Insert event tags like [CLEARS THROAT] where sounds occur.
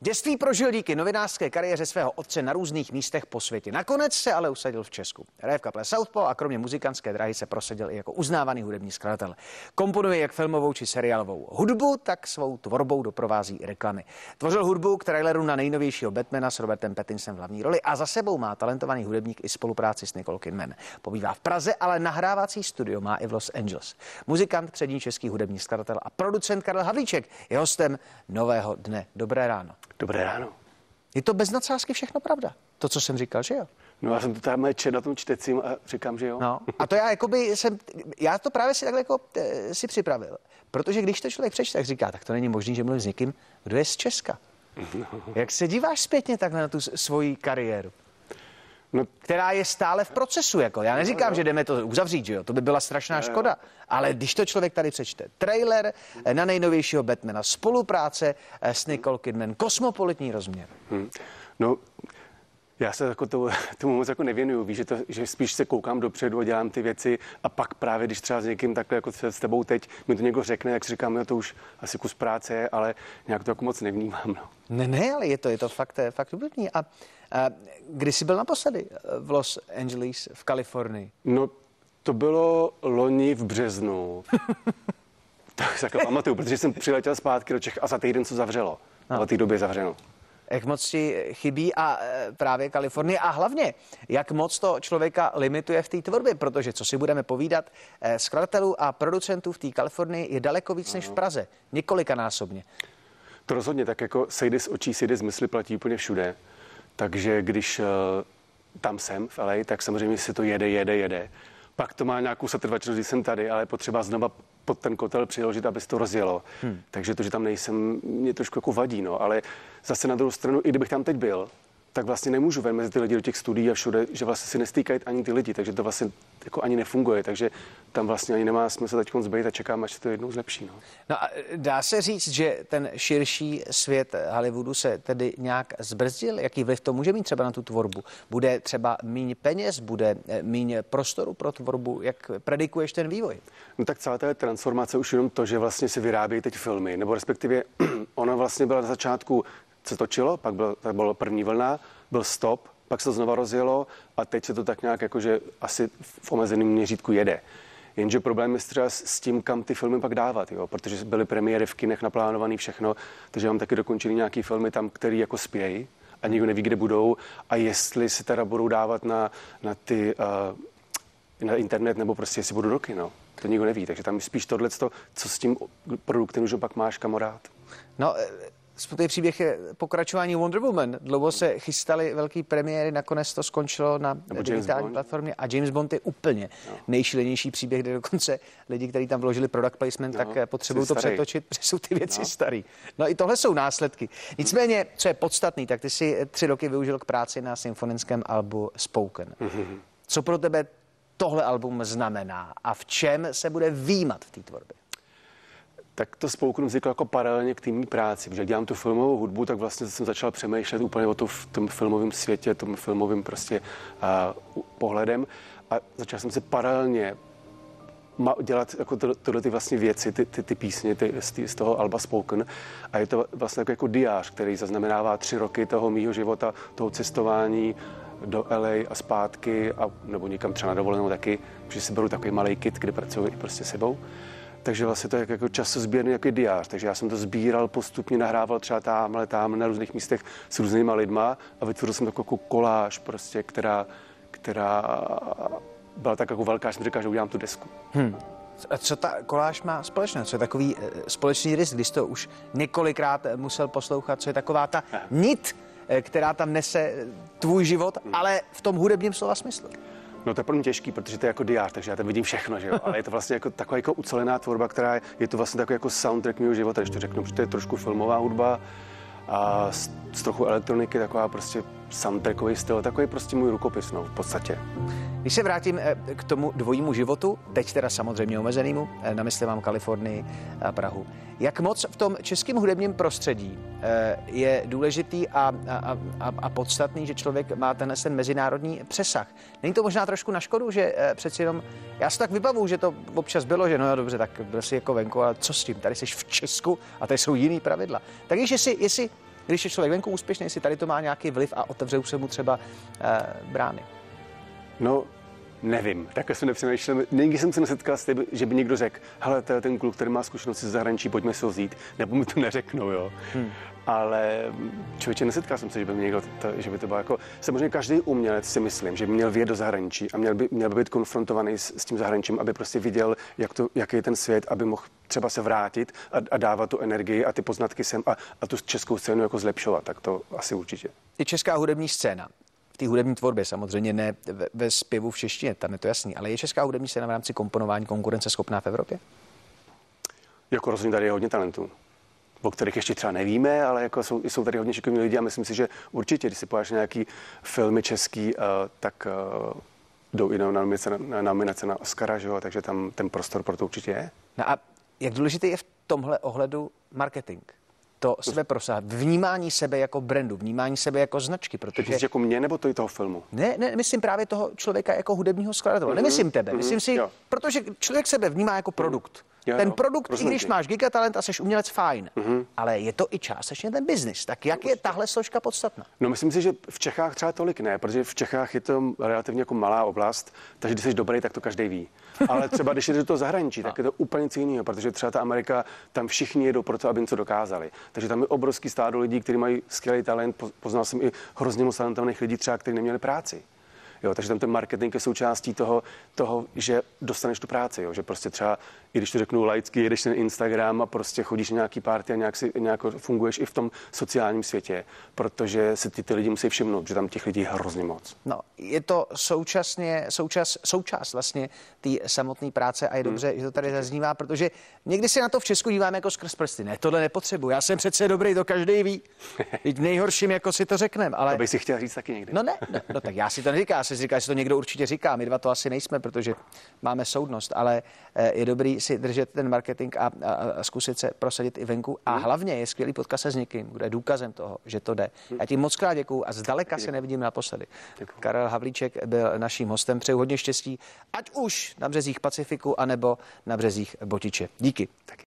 Dětství prožil díky novinářské kariéře svého otce na různých místech po světě. Nakonec se ale usadil v Česku. Hraje v kaple Southpaw a kromě muzikantské dráhy se prosadil i jako uznávaný hudební skladatel. Komponuje jak filmovou či seriálovou hudbu, tak svou tvorbou doprovází reklamy. Tvořil hudbu k traileru na nejnovějšího Batmana s Robertem Pattinsem v hlavní roli a za sebou má talentovaný hudebník i spolupráci s Nicole Kidman. Pobývá v Praze, ale nahrávací studio má i v Los Angeles. Muzikant, přední český hudební skladatel a producent Karel Havlíček je hostem nového dne. Dobré ráno. Dobré ráno. Je to bez nadsázky všechno pravda? To, co jsem říkal, že jo? No já jsem to tam čet na tom čtecím a říkám, že jo. No, a to já jakoby jsem, já to právě si takhle jako e, si připravil. Protože když to člověk přečte, tak říká, tak to není možné, že mluvím s někým, kdo je z Česka. [LAUGHS] No. Jak se díváš zpětně takhle na tu svoji kariéru? No, která je stále v procesu. Jako. Já neříkám, že jdeme to uzavřít, že jo? to by byla strašná škoda. Ale když to člověk tady přečte, trailer na nejnovějšího Batmana, spolupráce s Nicole Kidman, kosmopolitní rozměr. Hmm. No, já se jako to, [LAUGHS] tomu moc jako nevěnuju, víš, že, to, že spíš se koukám dopředu a dělám ty věci a pak právě, když třeba s někým takhle jako s tebou teď mi to někdo řekne, jak si říkám, no to už asi kus práce je, ale nějak to jako moc nevnímám. No. Ne, ne, ale je to, je to fakt, fakt úplný. A, a kdy jsi byl naposledy v Los Angeles v Kalifornii? No, to bylo loni v březnu. [LAUGHS] tak se jako pamatuju, protože jsem přiletěl zpátky do Čech a za týden co zavřelo. No. A té době zavřeno jak moc ti chybí a e, právě Kalifornie a hlavně, jak moc to člověka limituje v té tvorbě, protože co si budeme povídat, e, skladatelů a producentů v té Kalifornii je daleko víc než v Praze, několikanásobně. To rozhodně, tak jako sejdy z očí, sejdy z mysli platí úplně všude. Takže když uh, tam jsem v LA, tak samozřejmě si to jede, jede, jede. Pak to má nějakou setrvačnost, když jsem tady, ale je potřeba znova pod ten kotel přiložit, aby se to rozjelo. Hmm. Takže to, že tam nejsem, mě trošku jako vadí, no. Ale zase na druhou stranu, i kdybych tam teď byl, tak vlastně nemůžu ven mezi ty lidi do těch studií a všude, že vlastně si nestýkají ani ty lidi, takže to vlastně jako ani nefunguje, takže tam vlastně ani nemá smysl teď zbejt a čekám, až se to jednou zlepší. No. no a dá se říct, že ten širší svět Hollywoodu se tedy nějak zbrzdil? Jaký vliv to může mít třeba na tu tvorbu? Bude třeba méně peněz, bude eh, méně prostoru pro tvorbu? Jak predikuješ ten vývoj? No tak celá ta transformace už jenom to, že vlastně se vyrábí teď filmy, nebo respektive [CLEARS THROAT] ona vlastně byla na začátku se točilo, pak byl, tak byla první vlna, byl stop, pak se to znova rozjelo a teď se to tak nějak jakože asi v omezeném měřítku jede. Jenže problém je třeba s tím, kam ty filmy pak dávat, jo? protože byly premiéry v kinech naplánované všechno, takže mám taky dokončený nějaký filmy tam, který jako spějí a nikdo neví, kde budou a jestli se teda budou dávat na, na ty uh, na internet nebo prostě jestli budou do kino. To nikdo neví, takže tam spíš tohle, co s tím produktem už pak máš kamarád. No, Smutný příběh je pokračování Wonder Woman. Dlouho se chystali velký premiéry, nakonec to skončilo na Nebo digitální platformě a James Bond je úplně no. nejšílenější příběh, kde dokonce lidi, kteří tam vložili product placement, no, tak potřebují to starý. přetočit, protože jsou ty věci no. starý. No i tohle jsou následky. Nicméně, co je podstatný, tak ty si tři roky využil k práci na symfonickém albu Spoken. Mm-hmm. [LAUGHS] Co pro tebe tohle album znamená a v čem se bude výjímat v té tvorbě? Tak to spolku vzniklo jako paralelně k týmní práci. Když dělám tu filmovou hudbu, tak vlastně jsem začal přemýšlet úplně o to v tom filmovém světě, tom filmovým prostě uh, pohledem a začal jsem se paralelně dělat jako to, tohle ty vlastně věci, ty, ty, ty písně ty, z, z toho Alba Spoken a je to vlastně jako, jako diář, který zaznamenává tři roky toho mýho života, toho cestování do LA a zpátky a, nebo někam třeba na dovolenou taky, že si beru takový malý kit, kde pracuji i prostě sebou takže vlastně to je jako časozběrný jako diář. Takže já jsem to sbíral postupně, nahrával třeba tamhle, tam na různých místech s různýma lidma a vytvořil jsem takovou jako koláž prostě, která, která byla tak jako velká, že jsem říkal, že udělám tu desku. Hmm. A co ta koláž má společné? Co je takový e, společný rys, když to už několikrát eh, musel poslouchat? Co je taková ta nit, e, která tam nese tvůj život, hmm. ale v tom hudebním slova smyslu? No to je pro mě těžký, protože to je jako diář, takže já tam vidím všechno, že jo? Ale je to vlastně jako taková jako ucelená tvorba, která je, je to vlastně takový jako soundtrack mého života, když to řeknu, protože to je trošku filmová hudba a s, s trochu elektroniky, taková prostě soundtrackový styl, takový prostě můj rukopis, no, v podstatě. Když se vrátím eh, k tomu dvojímu životu, teď teda samozřejmě omezenému, eh, na mysli mám Kalifornii a Prahu. Jak moc v tom českém hudebním prostředí eh, je důležitý a, a, a, a podstatný, že člověk má tenhle ten mezinárodní přesah? Není to možná trošku na škodu, že přeci jenom, já si tak vybavu, že to občas bylo, že no jo, dobře, tak byl si jako venku, ale co s tím? Tady jsi v Česku a tady jsou jiný pravidla. Tak jestli, jestli Když je člověk venku úspěšný, jestli tady to má nějaký vliv a otevřou se mu třeba eh, brány. No, Nevím, takhle jsem nepřemýšlel. Nikdy jsem se nesetkal s tím, že by někdo řekl, hele, to je ten kluk, který má zkušenosti z zahraničí, pojďme si ho vzít, nebo mi to neřeknou, jo. Hmm. Ale člověče, nesetkal jsem se, že by, někdo, to, že by to bylo jako, samozřejmě každý umělec si myslím, že by měl vědět do zahraničí a měl by, měl by být konfrontovaný s, s tím zahraničím, aby prostě viděl, jak to, jaký je ten svět, aby mohl třeba se vrátit a, a dávat tu energii a ty poznatky sem a, a tu českou scénu jako zlepšovat, tak to asi určitě. I česká hudební scéna v té hudební tvorbě, samozřejmě ne ve, ve zpěvu v češtině, tam je to jasný, ale je česká hudební scéna v rámci komponování konkurenceschopná v Evropě? Jako rozhodně tady je hodně talentů o kterých ještě třeba nevíme, ale jako jsou, jsou tady hodně šikovní lidi a myslím si, že určitě, když si pojáš nějaký filmy český, uh, tak uh, jdou i na nominace na, na, na Oscara, že jo? takže tam ten prostor pro to určitě je. No a jak důležitý je v tomhle ohledu marketing? to sebe prosah, vnímání sebe jako brandu, vnímání sebe jako značky, protože... Teď jako mě nebo to i toho filmu? Ne, ne, myslím právě toho člověka jako hudebního skladatele. Mm-hmm. Nemyslím tebe, mm-hmm. myslím si, jo. protože člověk sebe vnímá jako produkt. Jo, ten produkt, i když máš gigatalent a jsi umělec, fajn, mm-hmm. ale je to i částečně ten biznis. Tak jak je tahle složka podstatná? No myslím si, že v Čechách třeba tolik ne, protože v Čechách je to relativně jako malá oblast, takže když jsi dobrý, tak to každý ví. Ale třeba když jdeš do toho zahraničí, tak je to úplně něco jiného, protože třeba ta Amerika, tam všichni jedou pro to, aby něco dokázali. Takže tam je obrovský stádo lidí, kteří mají skvělý talent. Poznal jsem i hrozně moc talentovaných lidí, třeba, kteří neměli práci. Jo, takže tam ten marketing je součástí toho, toho, že dostaneš tu práci. Jo, že prostě třeba, i když to řeknu laicky, jedeš ten Instagram a prostě chodíš na nějaký party a nějak, si, nějak funguješ i v tom sociálním světě, protože si ty, ty lidi musí všimnout, že tam těch lidí je hrozně moc. No, je to současně, součas, součást vlastně té samotné práce a je hmm. dobře, hmm. že to tady zaznívá, protože někdy si na to v Česku díváme jako skrz prsty. Ne, tohle nepotřebuji. Já jsem přece dobrý, to každý ví. [LAUGHS] Teď nejhorším, jako si to řekneme. Ale... To bych si chtěl říct taky někdy. No ne, no, no tak já si to neříkám, se říká, že to někdo určitě říká. My dva to asi nejsme, protože máme soudnost, ale eh, je dobrý si držet ten marketing a, a, a zkusit se prosadit i venku. A hmm. hlavně je skvělý potkat se s někým, kdo je důkazem toho, že to jde. Hmm. Já ti moc krát děkuju a zdaleka se nevidím naposledy. Děkuju. Karel Havlíček byl naším hostem. Přeju hodně štěstí, ať už na březích Pacifiku, anebo na březích Botiče. Díky. Taky.